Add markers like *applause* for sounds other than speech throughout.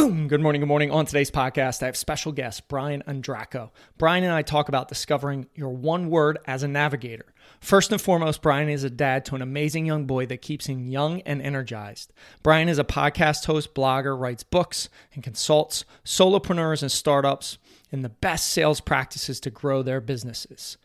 Boom! Good morning, good morning. On today's podcast, I have special guest Brian Ondrako. Brian and I talk about discovering your one word as a navigator. First and foremost, Brian is a dad to an amazing young boy that keeps him young and energized. Brian is a podcast host, blogger, writes books, and consults solopreneurs and startups in the best sales practices to grow their businesses.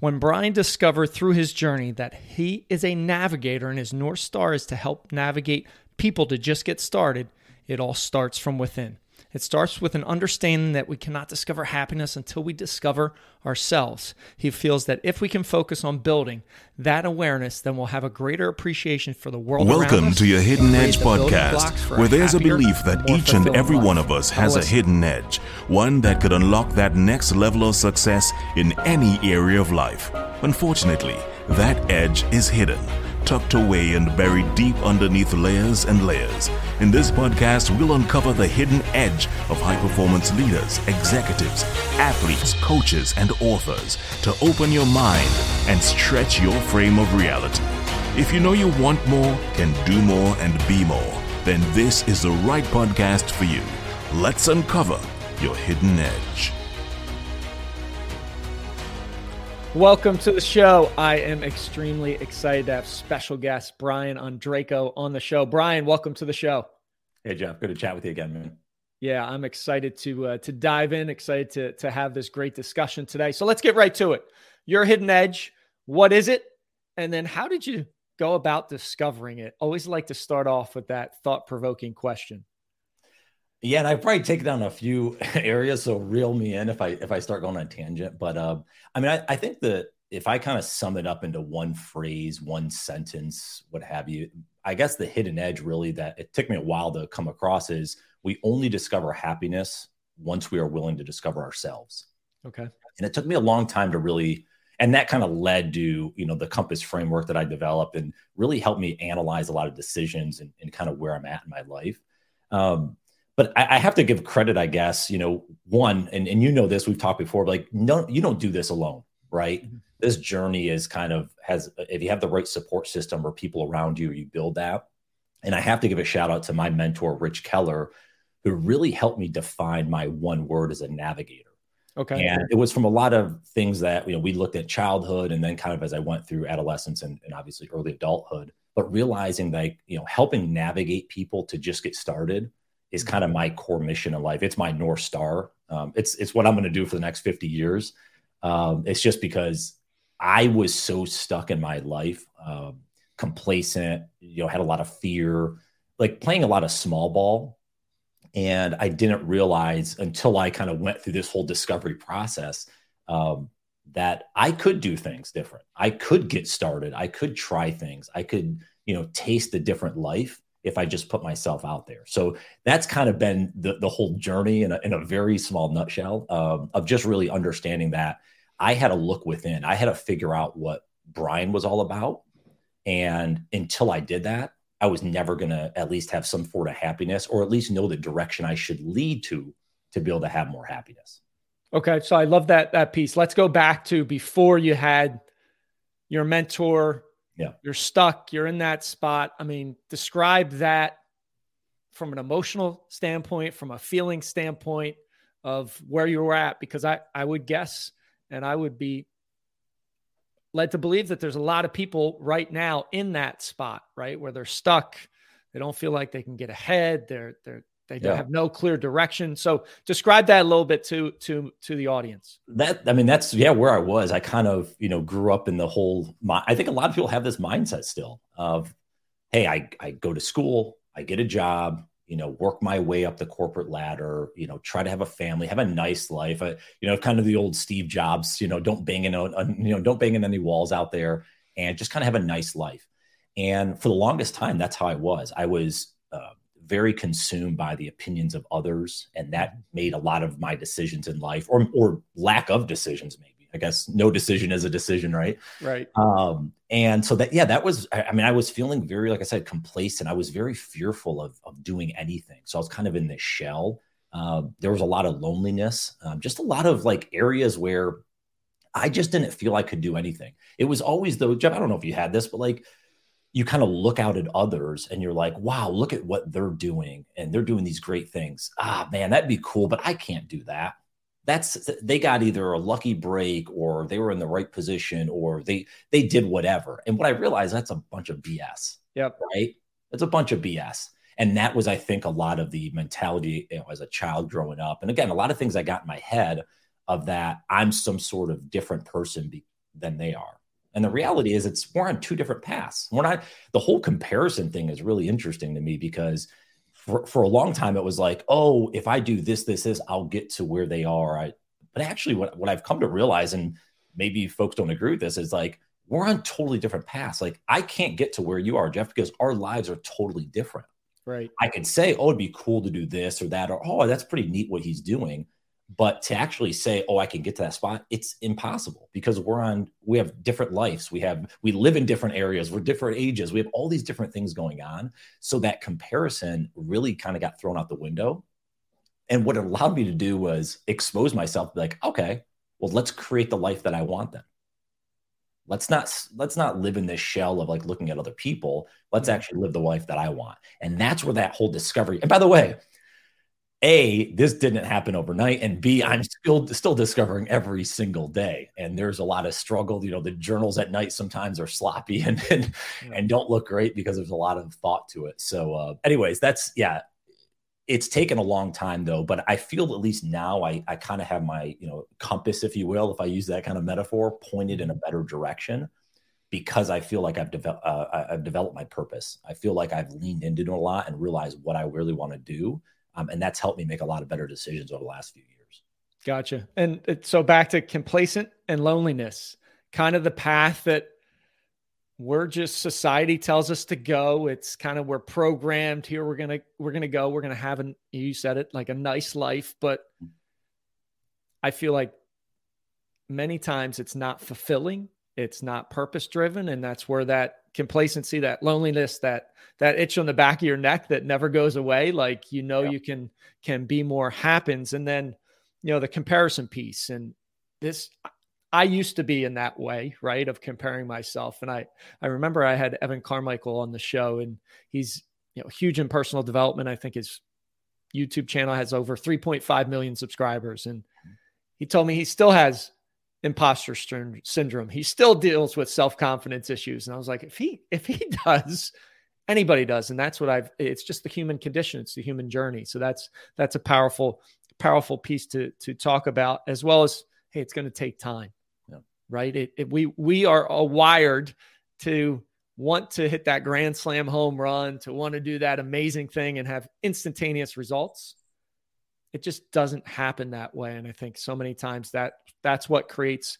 When Brian discovered through his journey that he is a navigator and his North Star is to help navigate people to just get started, it all starts from within. It starts with an understanding that we cannot discover happiness until we discover ourselves. He feels that if we can focus on building that awareness, then we'll have a greater appreciation for the world. Welcome to your Hidden Edge podcast, where there's a belief that each and every one of us has a hidden edge, one that could unlock that next level of success in any area of life. Unfortunately, that edge is hidden tucked away and buried deep underneath layers and layers. In this podcast, we'll uncover the hidden edge of high performance leaders, executives, athletes, coaches, and authors to open your mind and stretch your frame of reality. If you know you want more, can do more, and be more, then this is the right podcast for you. Let's uncover your hidden edge. Welcome to the show. I am extremely excited to have special guest Brian Ondrako on the show. Brian, welcome to the show. Hey Jeff, good to chat with you again, man. Yeah, I'm excited to uh, to dive in. Excited to to have this great discussion today. So let's get right to it. Your hidden edge. What is it? And then how did you go about discovering it? Always like to start off with that thought provoking question. Yeah, and I've probably taken down a few *laughs* areas, so reel me in if I if I start going on a tangent. But um, I mean, I, I think that if I kind of sum it up into one phrase, one sentence, what have you, I guess the hidden edge really that it took me a while to come across is we only discover happiness once we are willing to discover ourselves. Okay. And it took me a long time to really, and that kind of led to, you know, the compass framework that I developed and really helped me analyze a lot of decisions and, and kind of where I'm at in my life. Um, but I, I, have to give credit, I guess, you know, one, and, and you know this, we've talked before, like, no, you don't do this alone, right? Mm-hmm. This journey is kind of has, if you have the right support system or people around you, you build that. And I have to give a shout out to my mentor, Rich Keller, who really helped me define my one word as a navigator. Okay. And it was from a lot of things that, you know, we looked at childhood and then kind of as I went through adolescence and, and obviously early adulthood, but realizing that, you know, helping navigate people to just get started is kind of my core mission in life. It's my north star. Um, it's it's what I'm going to do for the next 50 years. Um, it's just because I was so stuck in my life, um, complacent. You know, had a lot of fear, like playing a lot of small ball, and I didn't realize until I kind of went through this whole discovery process um, that I could do things different. I could get started. I could try things. I could you know taste a different life if I just put myself out there. So that's kind of been the, the whole journey in a, in a very small nutshell um, of just really understanding that I had to look within. I had to figure out what Brian was all about. And until I did that, I was never going to at least have some sort of happiness or at least know the direction I should lead to to be able to have more happiness. Okay. So I love that, that piece. Let's go back to before you had your mentor, yeah. You're stuck. You're in that spot. I mean, describe that from an emotional standpoint, from a feeling standpoint of where you were at, because I, I would guess and I would be led to believe that there's a lot of people right now in that spot, right? Where they're stuck. They don't feel like they can get ahead. They're, they're, they yeah. have no clear direction. So describe that a little bit to to to the audience. That I mean, that's yeah, where I was. I kind of you know grew up in the whole. I think a lot of people have this mindset still of, hey, I I go to school, I get a job, you know, work my way up the corporate ladder, you know, try to have a family, have a nice life. I, you know, kind of the old Steve Jobs, you know, don't bang in, you know, don't bang in any walls out there, and just kind of have a nice life. And for the longest time, that's how I was. I was. Very consumed by the opinions of others, and that made a lot of my decisions in life, or or lack of decisions, maybe. I guess no decision is a decision, right? Right. Um, and so that yeah, that was. I mean, I was feeling very, like I said, complacent. I was very fearful of of doing anything. So I was kind of in this shell. Uh, there was a lot of loneliness, um, just a lot of like areas where I just didn't feel I could do anything. It was always though, Jeff. I don't know if you had this, but like you kind of look out at others and you're like, wow, look at what they're doing. And they're doing these great things. Ah, man, that'd be cool, but I can't do that. That's they got either a lucky break or they were in the right position or they they did whatever. And what I realized that's a bunch of BS. Yep. Right. It's a bunch of BS. And that was, I think, a lot of the mentality you know, as a child growing up. And again, a lot of things I got in my head of that I'm some sort of different person be- than they are. And the reality is, it's we're on two different paths. We're not. The whole comparison thing is really interesting to me because for, for a long time it was like, oh, if I do this, this, this, I'll get to where they are. I, but actually, what what I've come to realize, and maybe folks don't agree with this, is like we're on totally different paths. Like I can't get to where you are, Jeff, because our lives are totally different. Right. I could say, oh, it'd be cool to do this or that, or oh, that's pretty neat what he's doing. But to actually say, oh, I can get to that spot, it's impossible because we're on, we have different lives. We have, we live in different areas, we're different ages, we have all these different things going on. So that comparison really kind of got thrown out the window. And what it allowed me to do was expose myself, like, okay, well, let's create the life that I want then. Let's not let's not live in this shell of like looking at other people. Let's mm-hmm. actually live the life that I want. And that's where that whole discovery. And by the way, a this didn't happen overnight and b i'm still still discovering every single day. And there's a lot of struggle you know the journals at night sometimes are sloppy *laughs* and and, yeah. and don't look great because there's a lot of thought to it. So uh, anyways that's yeah it's taken a long time though but i feel at least now i i kind of have my you know compass if you will if i use that kind of metaphor pointed in a better direction because i feel like i've developed uh, i've developed my purpose. I feel like i've leaned into it a lot and realized what i really want to do um, and that's helped me make a lot of better decisions over the last few years. Gotcha. And so back to complacent and loneliness, kind of the path that we're just society tells us to go. It's kind of we're programmed here. We're gonna we're gonna go. We're gonna have an you said it like a nice life, but I feel like many times it's not fulfilling. It's not purpose driven, and that's where that complacency, that loneliness, that that itch on the back of your neck that never goes away, like you know you can can be more happens. And then, you know, the comparison piece. And this I used to be in that way, right? Of comparing myself. And I I remember I had Evan Carmichael on the show and he's you know huge in personal development. I think his YouTube channel has over 3.5 million subscribers. And mm-hmm. he told me he still has imposter syndrome. He still deals with self-confidence issues. And I was like, if he if he *laughs* does, anybody does. And that's what I've it's just the human condition, it's the human journey. So that's that's a powerful, powerful piece to to talk about, as well as hey, it's going to take time. Yeah. Right. It, it, we we are wired to want to hit that grand slam home run, to want to do that amazing thing and have instantaneous results it just doesn't happen that way. And i think so many times that that's what creates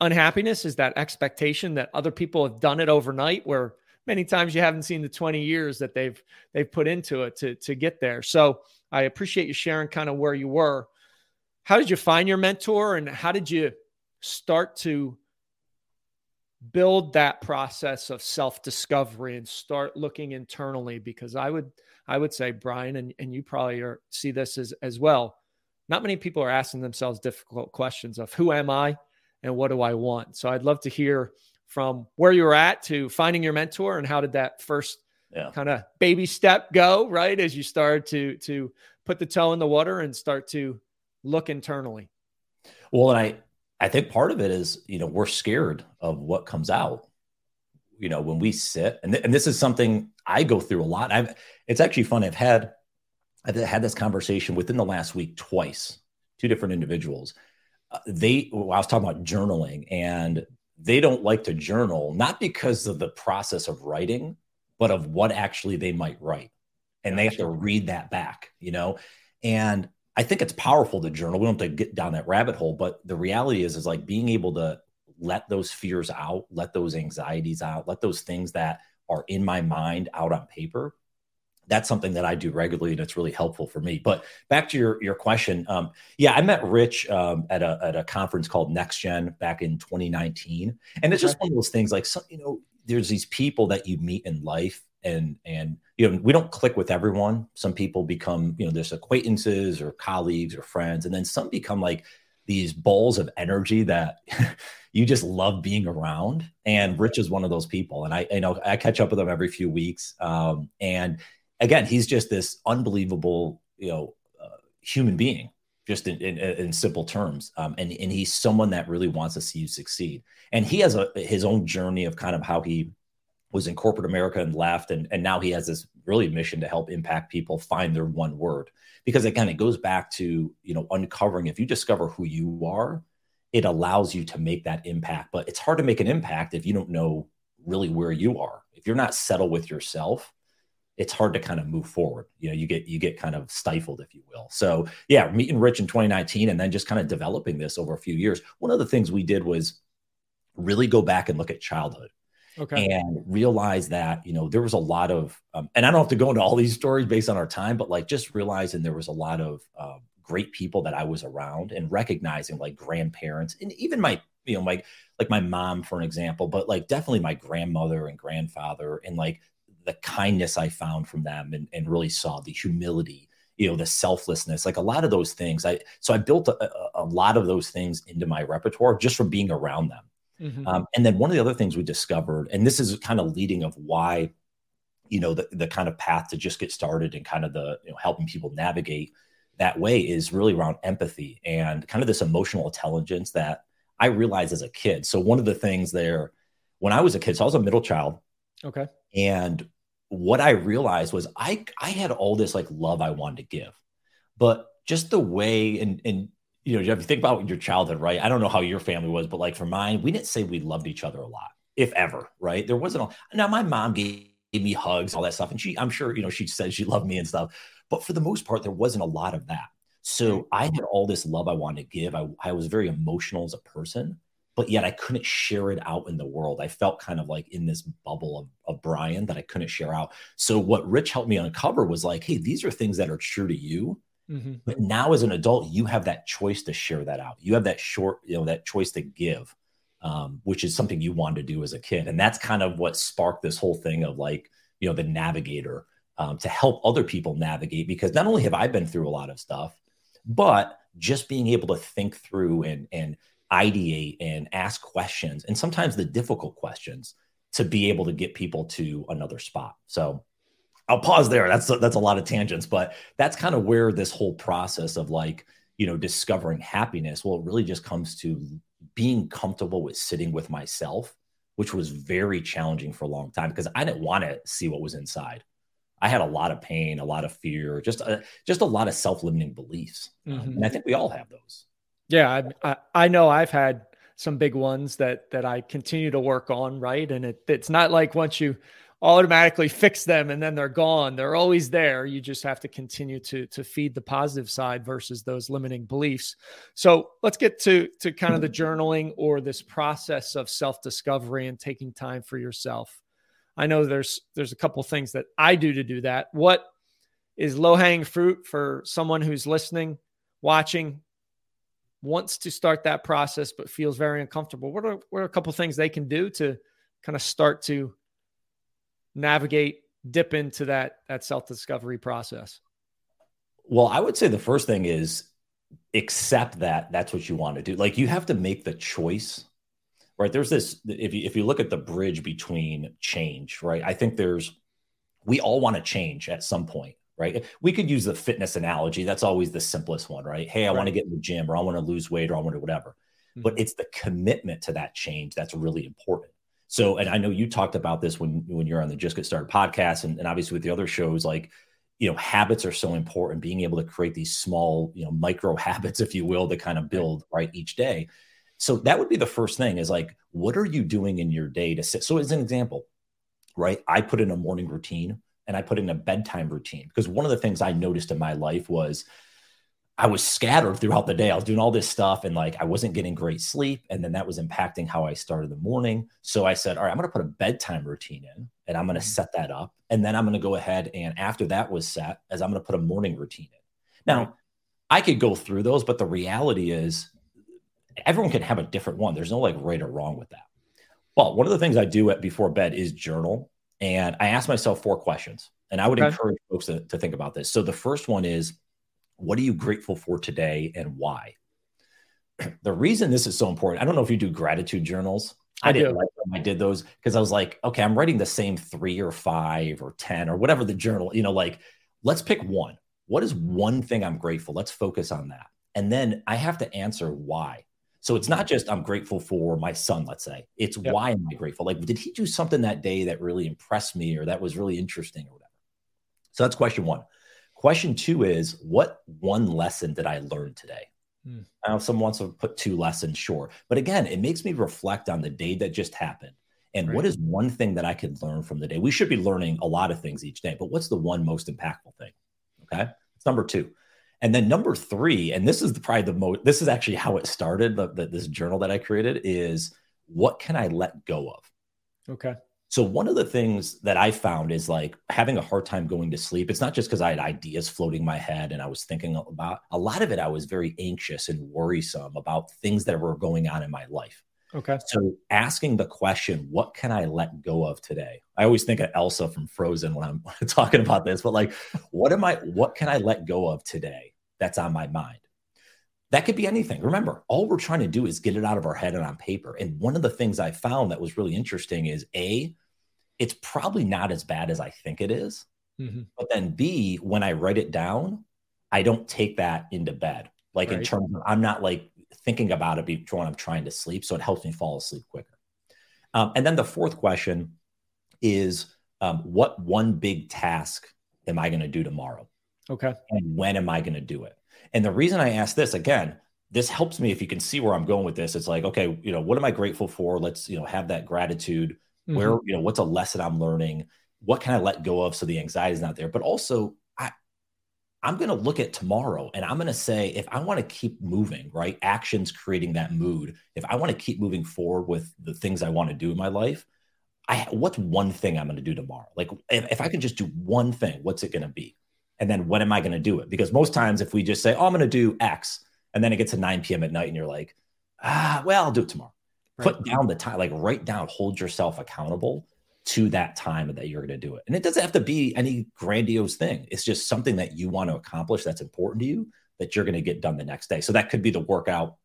unhappiness is that expectation that other people have done it overnight where many times you haven't seen the 20 years that they've they've put into it to to get there. So i appreciate you sharing kind of where you were. How did you find your mentor and how did you start to build that process of self discovery and start looking internally because i would I would say, Brian, and, and you probably are, see this as, as well. Not many people are asking themselves difficult questions of who am I and what do I want? So I'd love to hear from where you were at to finding your mentor and how did that first yeah. kind of baby step go, right? As you started to to put the toe in the water and start to look internally. Well, and I I think part of it is, you know, we're scared of what comes out. You know, when we sit, and, th- and this is something I go through a lot. I've it's actually fun. I've had I've had this conversation within the last week twice, two different individuals. Uh, they well, I was talking about journaling, and they don't like to journal not because of the process of writing, but of what actually they might write, and they have to read that back, you know. And I think it's powerful to journal. We don't have to get down that rabbit hole, but the reality is, is like being able to let those fears out, let those anxieties out, let those things that are in my mind out on paper that's something that I do regularly and it's really helpful for me. But back to your your question, um, yeah, I met Rich um, at a at a conference called Next Gen back in 2019, and it's just one of those things like so, you know, there's these people that you meet in life, and and you know we don't click with everyone. Some people become you know there's acquaintances or colleagues or friends, and then some become like these balls of energy that *laughs* you just love being around. And Rich is one of those people. And I, you know, I catch up with him every few weeks. Um, and again, he's just this unbelievable, you know, uh, human being, just in, in, in simple terms. Um, and, and he's someone that really wants to see you succeed. And he has a, his own journey of kind of how he was in corporate America and left. And, and now he has this really mission to help impact people find their one word. Because again it goes back to you know uncovering if you discover who you are it allows you to make that impact. But it's hard to make an impact if you don't know really where you are. If you're not settled with yourself it's hard to kind of move forward. You know you get you get kind of stifled if you will. So yeah meeting rich in 2019 and then just kind of developing this over a few years. One of the things we did was really go back and look at childhood okay. and realize that you know there was a lot of um, and i don't have to go into all these stories based on our time but like just realizing there was a lot of uh, great people that i was around and recognizing like grandparents and even my you know my like my mom for an example but like definitely my grandmother and grandfather and like the kindness i found from them and, and really saw the humility you know the selflessness like a lot of those things i so i built a, a, lot of those things into my repertoire just from being around them Mm-hmm. Um, and then one of the other things we discovered, and this is kind of leading of why, you know, the, the kind of path to just get started and kind of the, you know, helping people navigate that way is really around empathy and kind of this emotional intelligence that I realized as a kid. So one of the things there, when I was a kid, so I was a middle child. Okay. And what I realized was I I had all this like love I wanted to give, but just the way and and you know, if you think about your childhood, right? I don't know how your family was, but like for mine, we didn't say we loved each other a lot, if ever, right? There wasn't a now my mom gave, gave me hugs, all that stuff. And she, I'm sure, you know, she said she loved me and stuff. But for the most part, there wasn't a lot of that. So mm-hmm. I had all this love I wanted to give. I, I was very emotional as a person, but yet I couldn't share it out in the world. I felt kind of like in this bubble of, of Brian that I couldn't share out. So what Rich helped me uncover was like, hey, these are things that are true to you Mm-hmm. But now as an adult, you have that choice to share that out. You have that short, you know, that choice to give, um, which is something you wanted to do as a kid. And that's kind of what sparked this whole thing of like, you know, the navigator um, to help other people navigate. Because not only have I been through a lot of stuff, but just being able to think through and and ideate and ask questions, and sometimes the difficult questions to be able to get people to another spot. So I'll pause there. That's a, that's a lot of tangents, but that's kind of where this whole process of like you know discovering happiness. Well, it really just comes to being comfortable with sitting with myself, which was very challenging for a long time because I didn't want to see what was inside. I had a lot of pain, a lot of fear, just a, just a lot of self limiting beliefs, um, mm-hmm. and I think we all have those. Yeah, I, I, I know I've had some big ones that that I continue to work on, right? And it, it's not like once you automatically fix them and then they're gone. They're always there. You just have to continue to to feed the positive side versus those limiting beliefs. So let's get to to kind of the journaling or this process of self discovery and taking time for yourself. I know there's there's a couple things that I do to do that. What is low hanging fruit for someone who's listening, watching, wants to start that process but feels very uncomfortable? What are what are a couple things they can do to kind of start to navigate, dip into that that self discovery process? Well, I would say the first thing is accept that that's what you want to do. Like you have to make the choice, right? There's this if you if you look at the bridge between change, right? I think there's we all want to change at some point, right? We could use the fitness analogy. That's always the simplest one, right? Hey, I right. want to get in the gym or I want to lose weight or I want to whatever. Mm-hmm. But it's the commitment to that change that's really important. So, and I know you talked about this when when you're on the Just Get Started podcast, and, and obviously with the other shows, like you know, habits are so important. Being able to create these small, you know, micro *laughs* habits, if you will, to kind of build right each day. So that would be the first thing is like, what are you doing in your day to sit? So as an example, right? I put in a morning routine and I put in a bedtime routine because one of the things I noticed in my life was I was scattered throughout the day. I was doing all this stuff and like I wasn't getting great sleep. And then that was impacting how I started the morning. So I said, all right, I'm going to put a bedtime routine in and I'm going to mm-hmm. set that up. And then I'm going to go ahead and after that was set, as I'm going to put a morning routine in. Now, I could go through those, but the reality is everyone can have a different one. There's no like right or wrong with that. Well, one of the things I do at before bed is journal. And I ask myself four questions. And I would okay. encourage folks to, to think about this. So the first one is, what are you grateful for today and why? *clears throat* the reason this is so important, I don't know if you do gratitude journals. I, I didn't like them. I did those because I was like, okay, I'm writing the same three or five or 10 or whatever the journal, you know, like let's pick one. What is one thing I'm grateful? Let's focus on that. And then I have to answer why. So it's not just I'm grateful for my son, let's say. It's yep. why am I grateful? Like, did he do something that day that really impressed me or that was really interesting or whatever? So that's question one. Question two is what one lesson did I learn today? Hmm. I know someone wants to put two lessons, sure. But again, it makes me reflect on the day that just happened. And right. what is one thing that I could learn from the day? We should be learning a lot of things each day, but what's the one most impactful thing? Okay. It's number two. And then number three, and this is the, probably the most, this is actually how it started, the, the, this journal that I created is what can I let go of? Okay. So one of the things that I found is like having a hard time going to sleep. It's not just because I had ideas floating my head and I was thinking about a lot of it. I was very anxious and worrisome about things that were going on in my life. Okay. So asking the question, what can I let go of today? I always think of Elsa from Frozen when I'm *laughs* talking about this, but like, what am I, what can I let go of today that's on my mind? That could be anything. Remember, all we're trying to do is get it out of our head and on paper. And one of the things I found that was really interesting is A, it's probably not as bad as I think it is. Mm-hmm. But then B, when I write it down, I don't take that into bed. Like right. in terms of, I'm not like thinking about it before I'm trying to sleep. So it helps me fall asleep quicker. Um, and then the fourth question is um, what one big task am I going to do tomorrow? Okay. And when am I going to do it? And the reason I ask this again, this helps me if you can see where I'm going with this. It's like, okay, you know, what am I grateful for? Let's, you know, have that gratitude. Mm-hmm. Where, you know, what's a lesson I'm learning? What can I let go of so the anxiety is not there? But also, I, I'm going to look at tomorrow and I'm going to say, if I want to keep moving, right? Actions creating that mood. If I want to keep moving forward with the things I want to do in my life, I, what's one thing I'm going to do tomorrow? Like, if, if I can just do one thing, what's it going to be? And then when am I going to do it? Because most times, if we just say, oh, I'm going to do X, and then it gets to 9 p.m. at night and you're like, ah, well, I'll do it tomorrow. Right. Put down the time, like write down, hold yourself accountable to that time that you're going to do it. And it doesn't have to be any grandiose thing. It's just something that you want to accomplish that's important to you that you're going to get done the next day. So that could be the workout,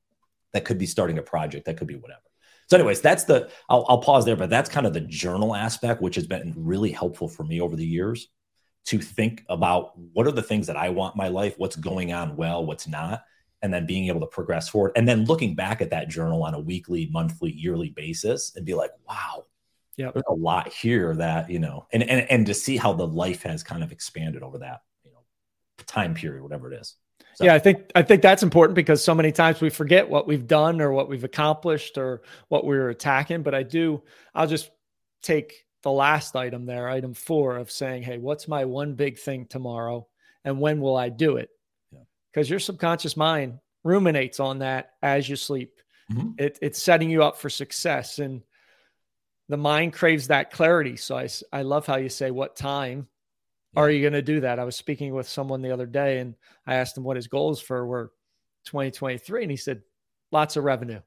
that could be starting a project, that could be whatever. So, anyways, that's the I'll, I'll pause there, but that's kind of the journal aspect, which has been really helpful for me over the years to think about what are the things that I want my life, what's going on well, what's not, and then being able to progress forward. And then looking back at that journal on a weekly, monthly, yearly basis and be like, wow, yeah, there's a lot here that, you know, and, and, and to see how the life has kind of expanded over that, you know, time period, whatever it is. So. Yeah, I think I think that's important because so many times we forget what we've done or what we've accomplished or what we are attacking. But I do, I'll just take the last item there, item four of saying, Hey, what's my one big thing tomorrow? And when will I do it? Because yeah. your subconscious mind ruminates on that as you sleep. Mm-hmm. It, it's setting you up for success. And the mind craves that clarity. So I, I love how you say, What time yeah. are you going to do that? I was speaking with someone the other day and I asked him what his goals for were 2023. And he said, Lots of revenue.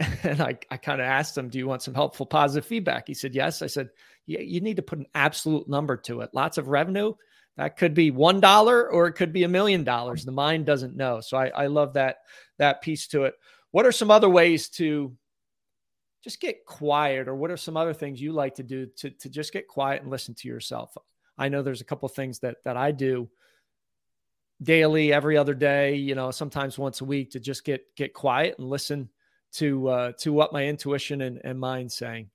*laughs* And I, I kind of asked him, Do you want some helpful, positive feedback? He said, Yes. I said, Yeah, you need to put an absolute number to it. Lots of revenue. That could be one dollar or it could be a million dollars. The mind doesn't know. So I, I love that that piece to it. What are some other ways to just get quiet, or what are some other things you like to do to, to just get quiet and listen to yourself? I know there's a couple things that that I do daily, every other day, you know, sometimes once a week to just get get quiet and listen to uh, to what my intuition and, and mind saying?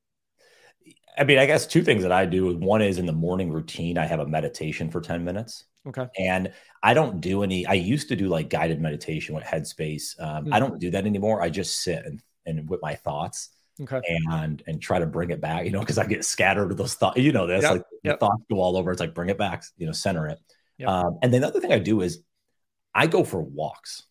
I mean, I guess two things that I do. One is in the morning routine, I have a meditation for 10 minutes. Okay. And I don't do any, I used to do like guided meditation with Headspace. Um, mm-hmm. I don't do that anymore. I just sit and, and with my thoughts. Okay. And and try to bring it back, you know, because I get scattered with those thoughts. You know, that's yep. like yep. thoughts go all over. It's like bring it back, you know, center it. Yep. Um, and then the other thing I do is I go for walks.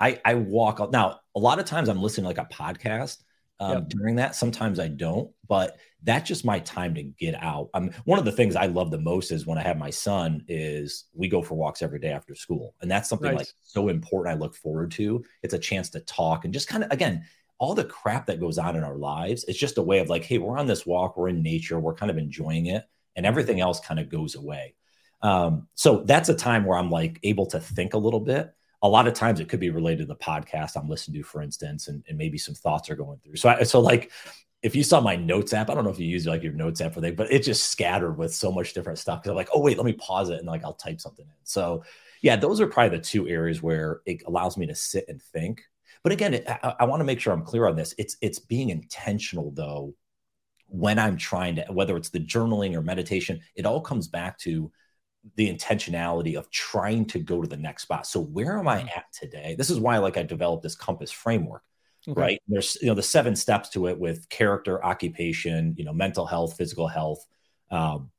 I I walk now. A lot of times I'm listening to like a podcast um, yep. during that. Sometimes I don't, but that's just my time to get out. I'm one of the things I love the most is when I have my son is we go for walks every day after school, and that's something nice. like so important. I look forward to. It's a chance to talk and just kind of again all the crap that goes on in our lives. It's just a way of like, hey, we're on this walk, we're in nature, we're kind of enjoying it, and everything else kind of goes away. Um, so that's a time where I'm like able to think a little bit a lot of times it could be related to the podcast I'm listening to, for instance, and, and maybe some thoughts are going through. So, I, so like, if you saw my notes app, I don't know if you use like your notes app for that, but it's just scattered with so much different stuff. Cause I'm like, oh wait, let me pause it and like I'll type something in. So, yeah, those are probably the two areas where it allows me to sit and think. But again, it, I, I want to make sure I'm clear on this. It's it's being intentional though when I'm trying to, whether it's the journaling or meditation, it all comes back to the intentionality of trying to go to the next spot. So where am I mm. at today? This is why like I developed this compass framework, okay. right? There's you know the seven steps to it with character, occupation, you know, mental health, physical health, um,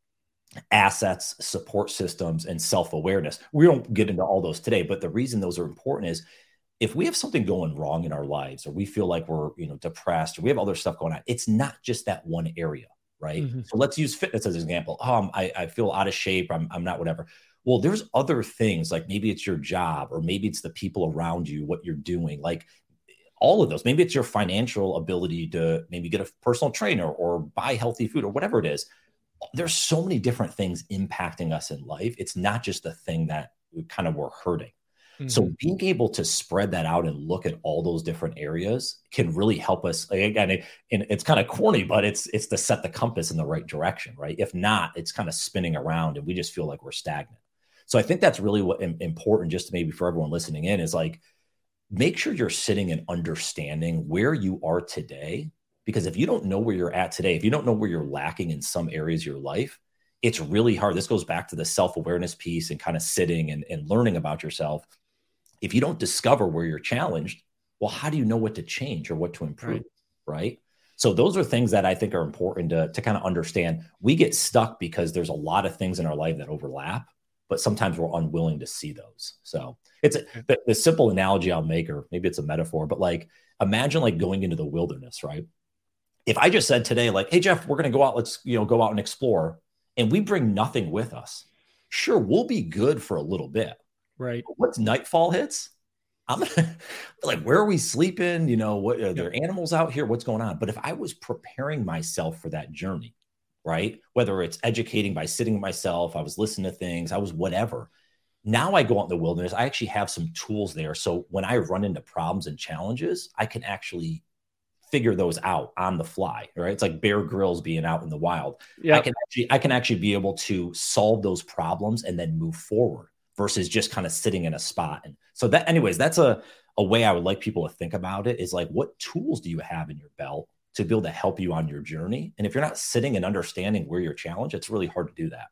assets, support systems, and self-awareness. We don't get into all those today, but the reason those are important is if we have something going wrong in our lives or we feel like we're you know depressed or we have other stuff going on, it's not just that one area right? Mm-hmm. So let's use fitness as an example. Um, I, I feel out of shape. I'm, I'm not whatever. Well, there's other things like maybe it's your job or maybe it's the people around you, what you're doing. Like all of those. Maybe it's your financial ability to maybe get a personal trainer or buy healthy food or whatever it is. There's so many different things impacting us in life. It's not just the thing that kind of we're hurting. Mm-hmm. So being able to spread that out and look at all those different areas can really help us. Again, it, and it's kind of corny, but it's it's to set the compass in the right direction, right? If not, it's kind of spinning around, and we just feel like we're stagnant. So I think that's really what important, just maybe for everyone listening in, is like make sure you're sitting and understanding where you are today. Because if you don't know where you're at today, if you don't know where you're lacking in some areas of your life, it's really hard. This goes back to the self awareness piece and kind of sitting and, and learning about yourself if you don't discover where you're challenged, well, how do you know what to change or what to improve? Right. right? So those are things that I think are important to, to kind of understand. We get stuck because there's a lot of things in our life that overlap, but sometimes we're unwilling to see those. So it's a, the, the simple analogy I'll make, or maybe it's a metaphor, but like imagine like going into the wilderness, right? If I just said today, like, hey Jeff, we're gonna go out, let's you know go out and explore, and we bring nothing with us, sure, we'll be good for a little bit Right. Once nightfall hits, I'm gonna *laughs* like, where are we sleeping? You know, what are there animals out here? What's going on? But if I was preparing myself for that journey, right? Whether it's educating by sitting myself, I was listening to things, I was whatever. Now I go out in the wilderness. I actually have some tools there. So when I run into problems and challenges, I can actually figure those out on the fly right it's like bear grylls being out in the wild yeah i can actually i can actually be able to solve those problems and then move forward versus just kind of sitting in a spot. And so that, anyways, that's a, a way I would like people to think about it is like, what tools do you have in your belt to be able to help you on your journey? And if you're not sitting and understanding where you're challenged, it's really hard to do that.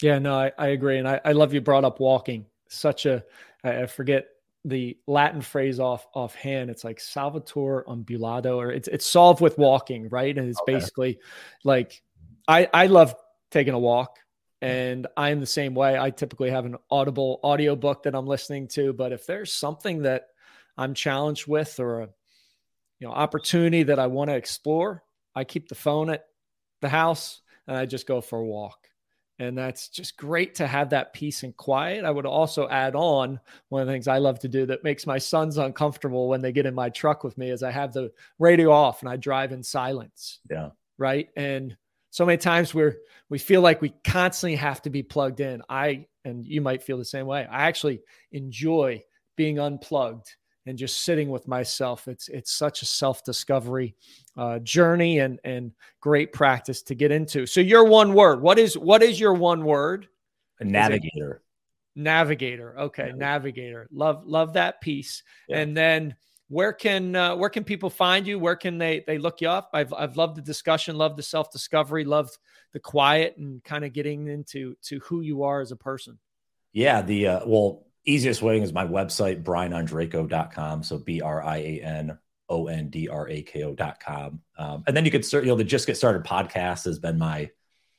Yeah, no, I, I agree. And I, I love you brought up walking. Such a, I forget the Latin phrase off offhand. It's like Solvitur ambulando, or it's it's solved with walking, right? And it's okay. basically like I I love taking a walk and i'm the same way. I typically have an audible audio book that i'm listening to but if there's something that i'm challenged with or a you know opportunity that i want to explore i keep the phone at the house and i just go for a walk. And that's just great to have that peace and quiet. I would also add on one of the things i love to do that makes my sons uncomfortable when they get in my truck with me is i have the radio off and i drive in silence. Yeah. Right? And so many times we're we feel like we constantly have to be plugged in. I and you might feel the same way. I actually enjoy being unplugged and just sitting with myself. It's it's such a self discovery uh, journey and and great practice to get into. So your one word. What is what is your one word? A navigator. Navigator. Okay, navigator. navigator. Love love that piece. Yeah. And then where can uh, where can people find you? Where can they they look you up? I've I've loved the discussion, loved the self discovery, loved the quiet, and kind of getting into to who you are as a person. Yeah, the uh, well easiest way is my website brianondrako.com. So b r i a n o n d r a k o.com. Um, and then you could start. You know the Just Get Started podcast has been my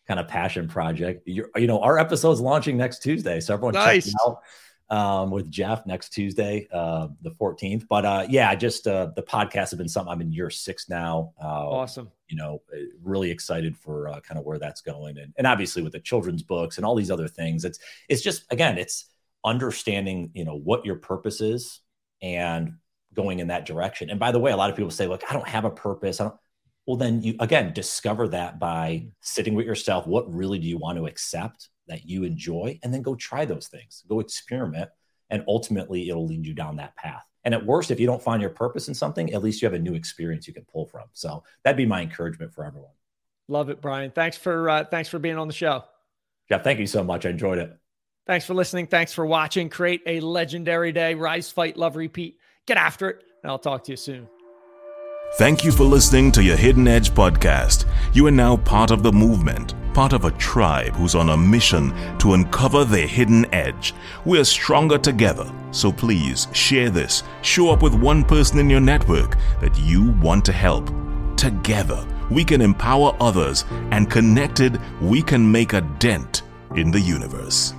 kind of passion project. You're, you know our episode's launching next Tuesday, so everyone nice. check it out um, with Jeff next Tuesday, uh, the 14th. But uh, yeah, just uh, the podcast has been something I'm in year six now. Uh, awesome. You know, uh, really excited for uh, kind of where that's going, and, and obviously with the children's books and all these other things, it's it's just again, it's understanding you know what your purpose is and going in that direction. And by the way, a lot of people say, look, I don't have a purpose. I don't. Well, then you again discover that by sitting with yourself. What really do you want to accept? That you enjoy and then go try those things go experiment And ultimately, it'll lead you down that path. And at worst, if you don't find your purpose in something, at least you have a new experience you can pull from. So that'd be my encouragement for everyone. Love it, Brian. Thanks for uh, thanks for being on the show. Yeah, thank you so much. I enjoyed it. Thanks for listening. Thanks for watching. Create a legendary day. Rise, fight, love, repeat. Get after it. And I'll talk to you soon. Thank you for listening to your Hidden Edge podcast. You are now part of the movement, part of a tribe who's on a mission to uncover their hidden edge. We're stronger together, so please share this. Show up with one person in your network that you want to help. Together, we can empower others, and connected, we can make a dent in the universe.